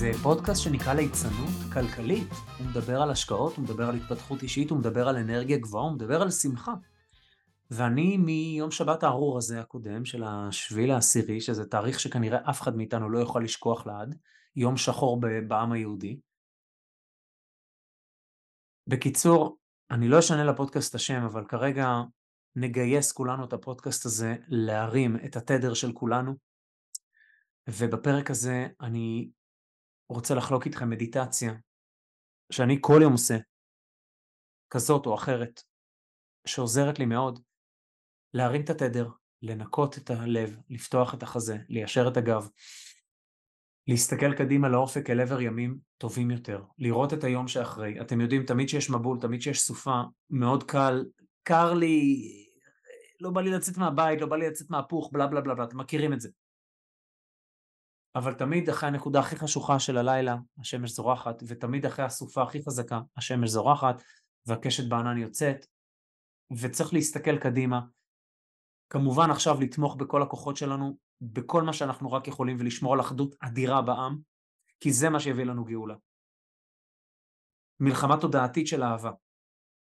זה פודקאסט שנקרא ליצנות כלכלית. הוא מדבר על השקעות, הוא מדבר על התפתחות אישית, הוא מדבר על אנרגיה גבוהה, הוא מדבר על שמחה. ואני מיום שבת הארור הזה הקודם, של השביעי לעשירי, שזה תאריך שכנראה אף אחד מאיתנו לא יכול לשכוח לעד, יום שחור בעם היהודי. בקיצור, אני לא אשנה לפודקאסט השם, אבל כרגע נגייס כולנו את הפודקאסט הזה להרים את התדר של כולנו. ובפרק הזה אני רוצה לחלוק איתכם מדיטציה שאני כל יום עושה, כזאת או אחרת, שעוזרת לי מאוד להרים את התדר, לנקות את הלב, לפתוח את החזה, ליישר את הגב, להסתכל קדימה לאופק אל עבר ימים טובים יותר, לראות את היום שאחרי. אתם יודעים, תמיד שיש מבול, תמיד שיש סופה, מאוד קל, קר לי, לא בא לי לצאת מהבית, לא בא לי לצאת מהפוך, בלה בלה בלה בלה, אתם מכירים את זה. אבל תמיד אחרי הנקודה הכי חשוכה של הלילה, השמש זורחת, ותמיד אחרי הסופה הכי חזקה, השמש זורחת, והקשת בענן יוצאת, וצריך להסתכל קדימה. כמובן עכשיו לתמוך בכל הכוחות שלנו, בכל מה שאנחנו רק יכולים, ולשמור על אחדות אדירה בעם, כי זה מה שיביא לנו גאולה. מלחמה תודעתית של אהבה,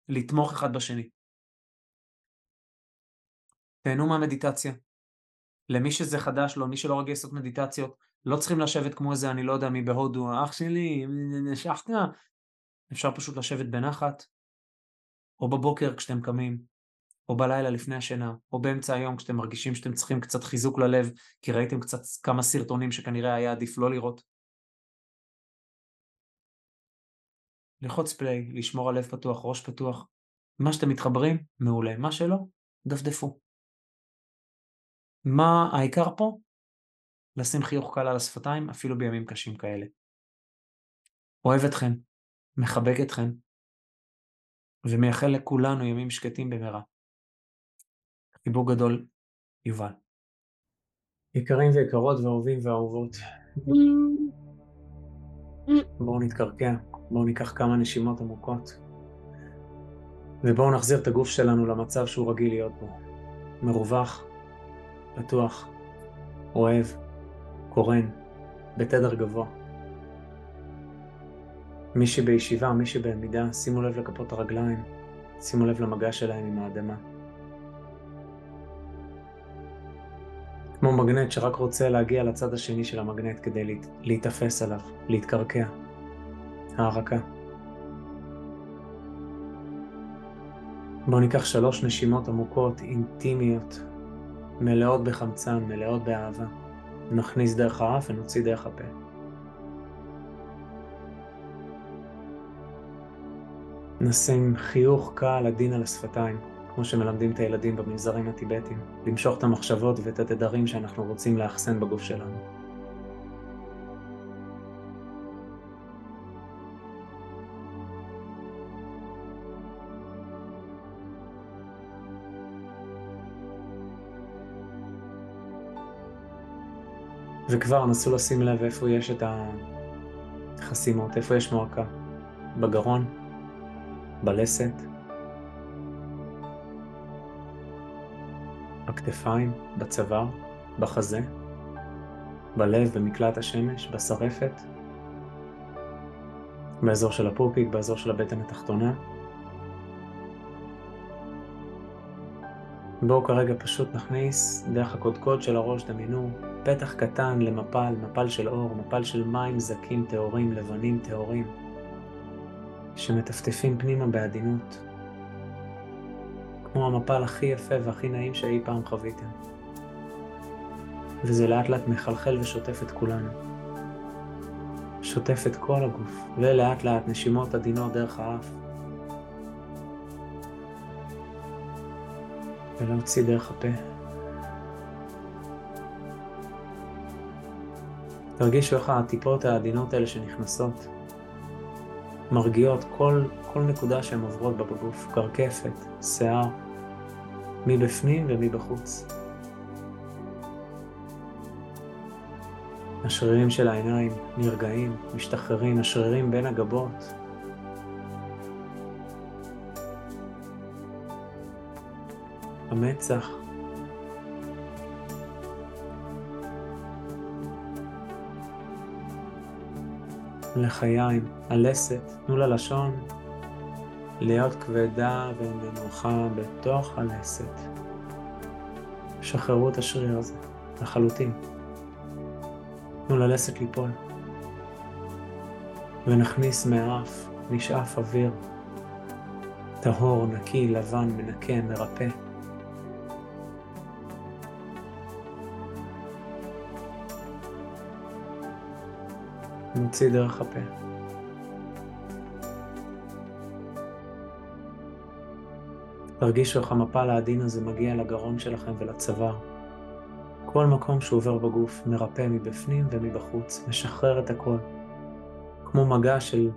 לתמוך אחד בשני. תהנו מהמדיטציה. למי שזה חדש לו, מי שלא רגיל לעשות מדיטציות, לא צריכים לשבת כמו איזה אני לא יודע מי בהודו, אח שלי, נשכת. אפשר פשוט לשבת בנחת, או בבוקר כשאתם קמים, או בלילה לפני השינה, או באמצע היום כשאתם מרגישים שאתם צריכים קצת חיזוק ללב, כי ראיתם קצת כמה סרטונים שכנראה היה עדיף לא לראות. ללחוץ פליי, לשמור על לב פתוח, ראש פתוח. מה שאתם מתחברים, מעולה. מה שלא, דפדפו. מה העיקר פה? לשים חיוך קל על השפתיים אפילו בימים קשים כאלה. אוהב אתכם, מחבק אתכם, ומייחל לכולנו ימים שקטים במהרה. חיבוק גדול, יובל. יקרים ויקרות ואהובים ואהובות, בואו נתקרקע, בואו ניקח כמה נשימות עמוקות, ובואו נחזיר את הגוף שלנו למצב שהוא רגיל להיות בו. מרווח, פתוח, אוהב, קורן, בתדר גבוה. מי שבישיבה, מי שבעמידה, שימו לב לכפות הרגליים, שימו לב למגע שלהם עם האדמה. כמו מגנט שרק רוצה להגיע לצד השני של המגנט כדי להת... להיתפס עליו, להתקרקע. הערקה. בואו ניקח שלוש נשימות עמוקות, אינטימיות, מלאות בחמצן, מלאות באהבה. נכניס דרך האף ונוציא דרך הפה. נשים חיוך קל עדין על השפתיים, כמו שמלמדים את הילדים במנזרים הטיבטיים, למשוך את המחשבות ואת התדרים שאנחנו רוצים לאחסן בגוף שלנו. וכבר נסו לשים לב איפה יש את החסימות, איפה יש מועקה. בגרון, בלסת, בכתפיים, בצוואר, בחזה, בלב, במקלט השמש, בשרפת, באזור של הפופיק, באזור של הבטן התחתונה. בואו כרגע פשוט נכניס דרך הקודקוד של הראש, דמיינו, פתח קטן למפל, מפל של אור, מפל של מים זקים טהורים, לבנים טהורים, שמטפטפים פנימה בעדינות, כמו המפל הכי יפה והכי נעים שאי פעם חוויתם. וזה לאט לאט מחלחל ושוטף את כולנו. שוטף את כל הגוף, ולאט לאט נשימות עדינות דרך האף. ולהוציא דרך הפה. תרגישו איך הטיפות העדינות האלה שנכנסות מרגיעות כל, כל נקודה שהן עוברות בגוף, קרקפת, שיער, מבפנים ומבחוץ. השרירים של העיניים נרגעים, משתחררים, השרירים בין הגבות. המצח. לחיים, הלסת, תנו ללשון להיות כבדה ונמוכה בתוך הלסת. שחררו את השריר הזה, לחלוטין. תנו ללסת ליפול. ונכניס מהאף, נשאף אוויר. טהור, נקי, לבן, מנקה, מרפא. נוציא דרך הפה. תרגישו איך המפל העדין הזה מגיע לגרון שלכם ולצוואר. כל מקום שהוא עובר בגוף מרפא מבפנים ומבחוץ, משחרר את הכל. כמו מגע של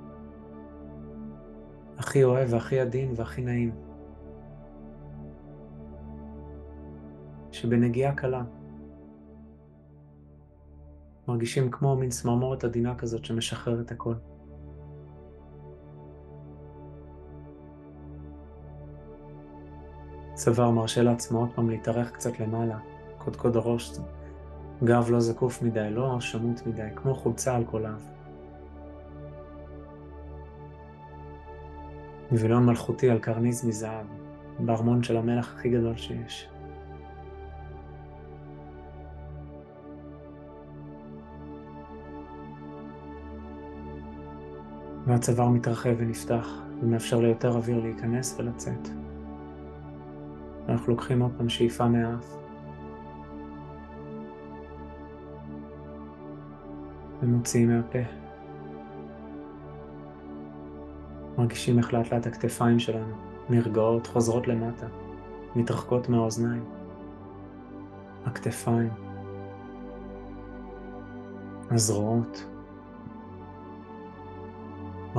הכי אוהב והכי עדין והכי נעים. שבנגיעה קלה מרגישים כמו מין צמרמורת עדינה כזאת שמשחררת הכל. צוואר מרשה לעצמו עוד פעם להתארך קצת למעלה, קודקוד הראש, גב לא זקוף מדי, לא שמוט מדי, כמו חולצה על קוליו. וילון מלכותי על קרניז מזהב, בארמון של המלך הכי גדול שיש. והצוואר מתרחב ונפתח ומאפשר ליותר אוויר להיכנס ולצאת. אנחנו לוקחים עוד פעם שאיפה מהאף. ומוציאים מהפה. מרגישים איך לאט לאט הכתפיים שלנו נרגעות, חוזרות למטה, מתרחקות מהאוזניים. הכתפיים, הזרועות.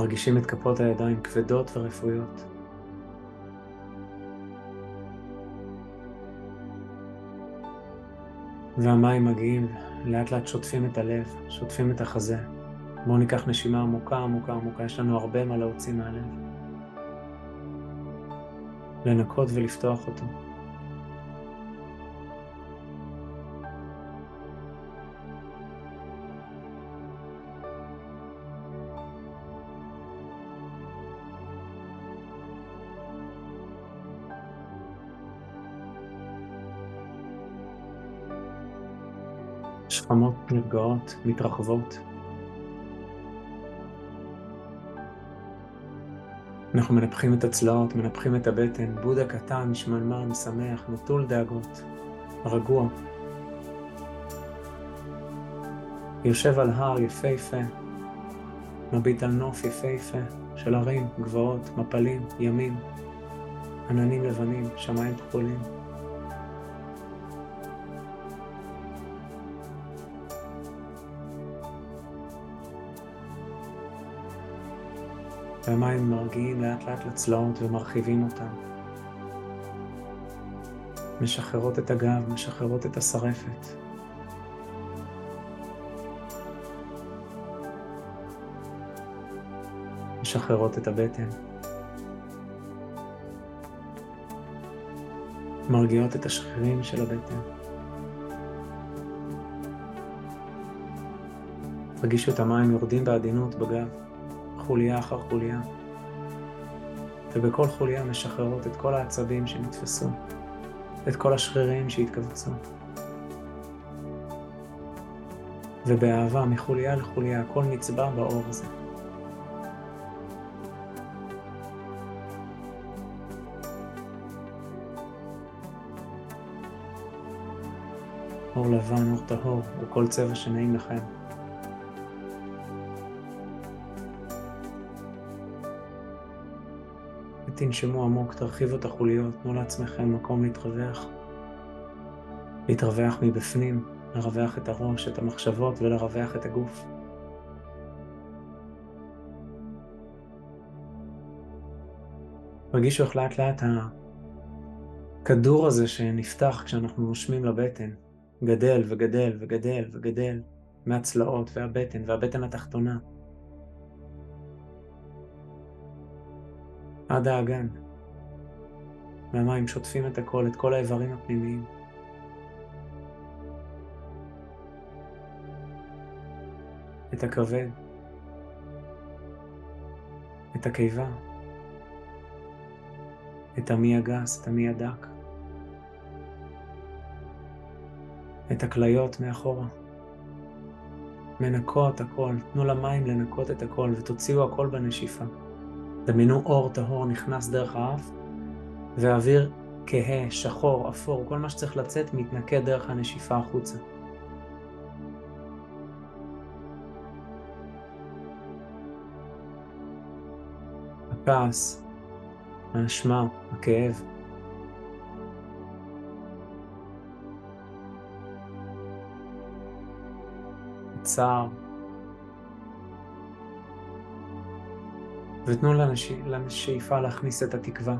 מרגישים את כפות הידיים כבדות ורפויות. והמים מגיעים, לאט לאט שוטפים את הלב, שוטפים את החזה. בואו ניקח נשימה עמוקה, עמוקה, עמוקה, יש לנו הרבה מה להוציא מהלב. לנקות ולפתוח אותו. נרגעות, מתרחבות. אנחנו מנפחים את הצלעות, מנפחים את הבטן, בודה קטן, שמנמן, שמח, נטול דאגות, רגוע. יושב על הר יפהפה, מביט על נוף יפהפה של הרים, גבעות, מפלים, ימים, עננים לבנים, שמיים כחולים. והמים מרגיעים לאט לאט לצלעות ומרחיבים אותם. משחררות את הגב, משחררות את השרפת. משחררות את הבטן. מרגיעות את השרירים של הבטן. תרגישו את המים יורדים בעדינות בגב. חוליה אחר חוליה, ובכל חוליה משחררות את כל העצבים שנתפסו, את כל השרירים שהתכווצו. ובאהבה מחוליה לחוליה הכל נצבע באור הזה. אור לבן, אור טהור, או כל צבע שנעים לכם. ותנשמו עמוק, תרחיבו את החוליות, תנו לעצמכם מקום להתרווח. להתרווח מבפנים, לרווח את הראש, את המחשבות ולרווח את הגוף. תרגישו איך לאט לאט הכדור הזה שנפתח כשאנחנו נושמים לבטן, גדל וגדל וגדל וגדל מהצלעות והבטן והבטן התחתונה עד האגן. והמים שוטפים את הכל, את כל האיברים הפנימיים. את הכבד, את הקיבה, את המי הגס, את המי הדק. את הכליות מאחורה. מנקות הכל, תנו למים לנקות את הכל ותוציאו הכל בנשיפה. דמיינו אור טהור נכנס דרך האף, ואוויר כהה, שחור, אפור, כל מה שצריך לצאת מתנקה דרך הנשיפה החוצה. הכעס, האשמה, הכאב, צער. ותנו. לשאיפה להכניס את התקווה,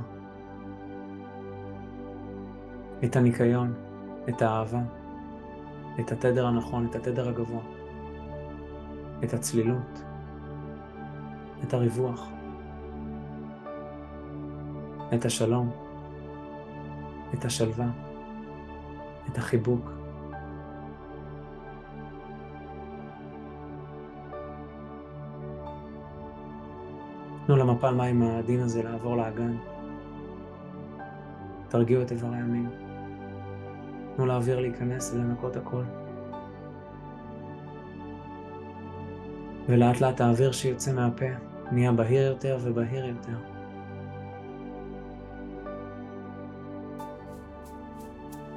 את הניקיון, את האהבה, את התדר הנכון, את התדר הגבוה, את הצלילות, את הריווח, את השלום, את השלווה, את החיבוק. מים העדין הזה לעבור לאגן. תרגיעו את איברי המין. תנו לאוויר להיכנס ולנקות הכל. ולאט לאט האוויר שיוצא מהפה נהיה בהיר יותר ובהיר יותר.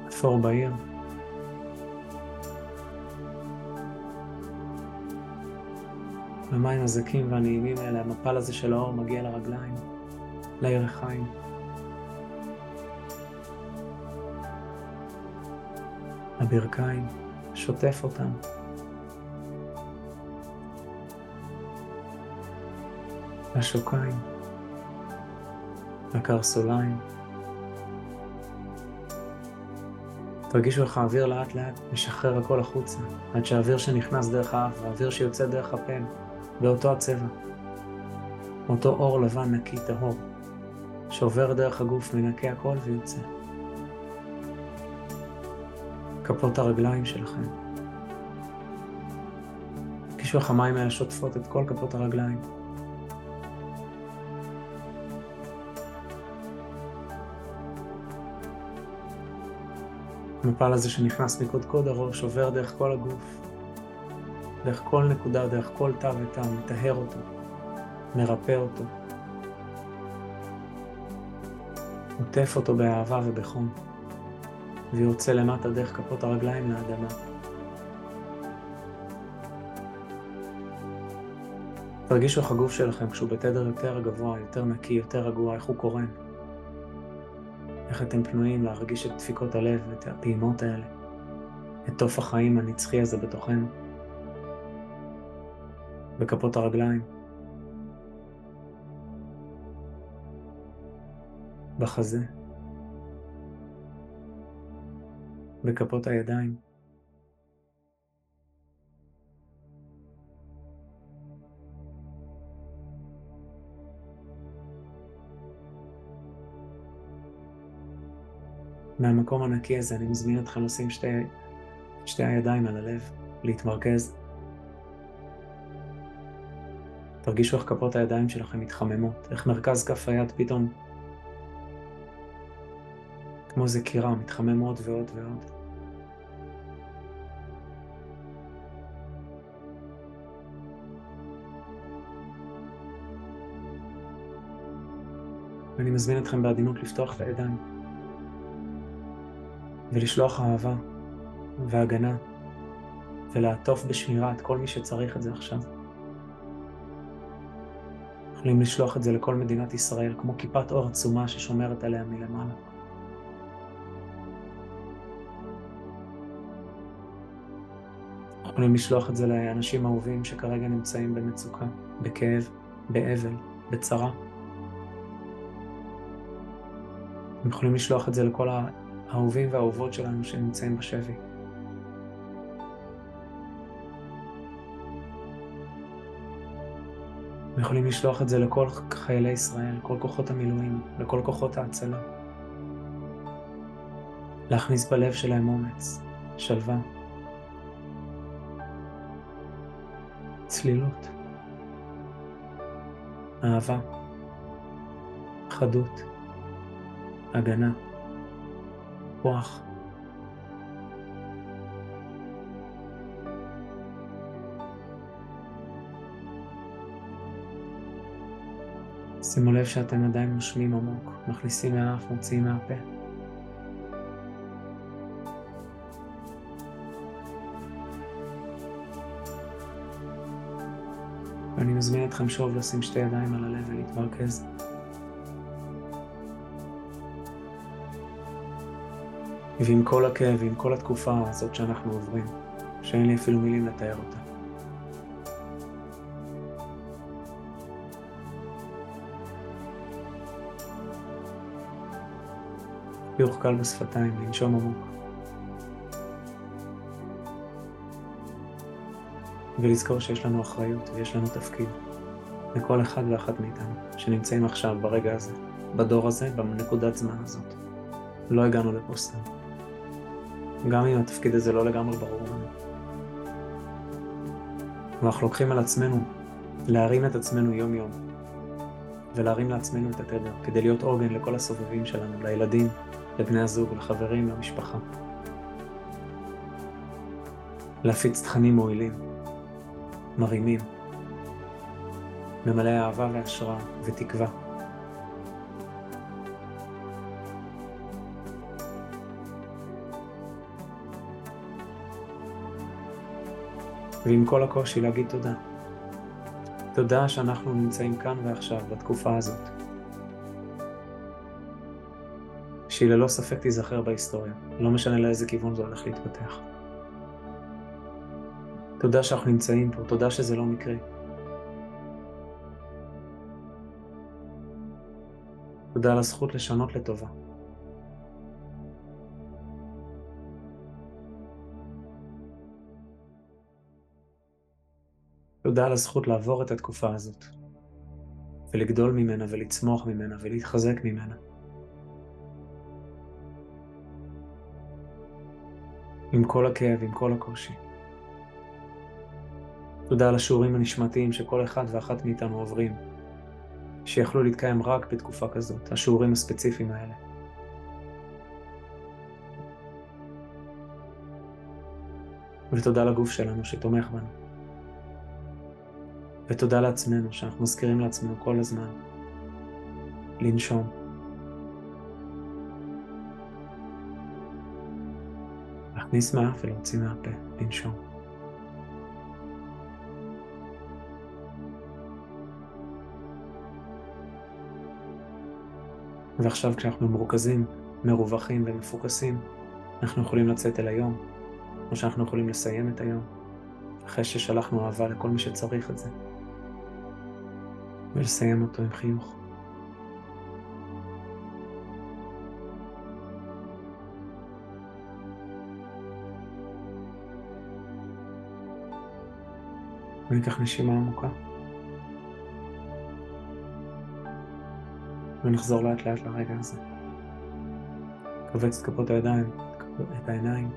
אפור בהיר. המים הזקים והנעימים האלה, המפל הזה של האור מגיע לרגליים, לירכיים. הברכיים, שוטף אותם. השוקיים, הקרסוליים. תרגישו איך האוויר לאט לאט משחרר הכל החוצה, עד שהאוויר שנכנס דרך האף והאוויר שיוצא דרך הפה באותו הצבע. אותו אור לבן נקי טהור, שעובר דרך הגוף, מנקה הכל ויוצא. כפות הרגליים שלכם. איך המים האלה שוטפות את כל כפות הרגליים. המפל הזה שנכנס מקודקוד הראש עובר דרך כל הגוף, דרך כל נקודה, דרך כל תא ותא, מטהר אותו, מרפא אותו, עוטף אותו באהבה ובחום, ויוצא למטה דרך כפות הרגליים לאדמה. תרגישו איך הגוף שלכם כשהוא בתדר יותר גבוה, יותר נקי, יותר רגוע, איך הוא קורן. איך אתם פנויים להרגיש את דפיקות הלב ואת הפעימות האלה, את תוף החיים הנצחי הזה בתוכנו. בכפות הרגליים, בחזה, בכפות הידיים. מהמקום הנקי הזה אני מזמין אתכם לשים שתי, שתי הידיים על הלב, להתמרכז תרגישו איך כפות הידיים שלכם מתחממות, איך מרכז כף היד פתאום כמו איזה קירה, מתחמם עוד ועוד ועוד. ואני מזמין אתכם בעדינות לפתוח את הידיים ולשלוח אהבה והגנה ולעטוף בשמירה את כל מי שצריך את זה עכשיו. יכולים לשלוח את זה לכל מדינת ישראל כמו כיפת אור עצומה ששומרת עליה מלמעלה. יכולים לשלוח את זה לאנשים אהובים שכרגע נמצאים במצוקה, בכאב, באבל, בצרה. אתם יכולים לשלוח את זה לכל האהובים והאהובות שלנו שנמצאים בשבי. אתם יכולים לשלוח את זה לכל חיילי ישראל, כל כוחות המילואים, לכל כוחות ההצלה. להכניס בלב שלהם אומץ, שלווה, צלילות, אהבה, חדות. הגנה, כוח. שימו לב שאתם עדיין נושמים עמוק, מכניסים מהאף, מוציאים מהפה. ואני מזמין אתכם שוב לשים שתי ידיים על הלב ולהתמרכז. ועם כל הכאב ועם כל התקופה הזאת שאנחנו עוברים, שאין לי אפילו מילים לתאר אותה. חיוך קל בשפתיים, לנשום עמוק. ולזכור שיש לנו אחריות ויש לנו תפקיד לכל אחד ואחת מאיתנו שנמצאים עכשיו ברגע הזה, בדור הזה, בנקודת זמן הזאת. לא הגענו לפה סתם. גם אם התפקיד הזה לא לגמרי ברור לנו. ואנחנו לוקחים על עצמנו להרים את עצמנו יום-יום, ולהרים לעצמנו את התדר, כדי להיות עוגן לכל הסובבים שלנו, לילדים, לבני הזוג, לחברים, למשפחה. להפיץ תכנים מועילים, מרימים, ממלא אהבה והשראה ותקווה. ועם כל הקושי להגיד תודה. תודה שאנחנו נמצאים כאן ועכשיו, בתקופה הזאת. שהיא ללא ספק תיזכר בהיסטוריה, לא משנה לאיזה כיוון זה הולך להתפתח. תודה שאנחנו נמצאים פה, תודה שזה לא מקרי. תודה על הזכות לשנות לטובה. תודה על הזכות לעבור את התקופה הזאת, ולגדול ממנה, ולצמוח ממנה, ולהתחזק ממנה. עם כל הכאב, עם כל הקושי. תודה על השיעורים הנשמתיים שכל אחד ואחת מאיתנו עוברים, שיכלו להתקיים רק בתקופה כזאת, השיעורים הספציפיים האלה. ותודה לגוף שלנו שתומך בנו. ותודה לעצמנו שאנחנו מזכירים לעצמנו כל הזמן לנשום. להכניס מהאף ולהוציא מהפה, לנשום. ועכשיו כשאנחנו מרוכזים, מרווחים ומפוקסים, אנחנו יכולים לצאת אל היום, או שאנחנו יכולים לסיים את היום, אחרי ששלחנו אהבה לכל מי שצריך את זה. ולסיים אותו עם חיוך. וניקח נשימה עמוקה. ונחזור לאט לאט לרגע הזה. כווץ את כפות הידיים, את העיניים.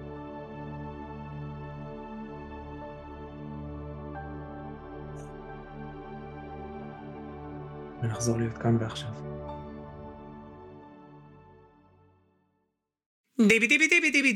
ונחזור להיות כאן ועכשיו.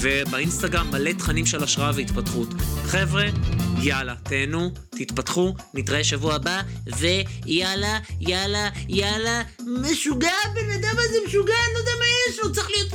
ובאינסטגרם מלא תכנים של השראה והתפתחות. חבר'ה, יאללה, תהנו, תתפתחו, נתראה שבוע הבא, ויאללה, יאללה, יאללה, משוגע, הבן אדם הזה משוגע, אני לא יודע מה יש לו, צריך להיות...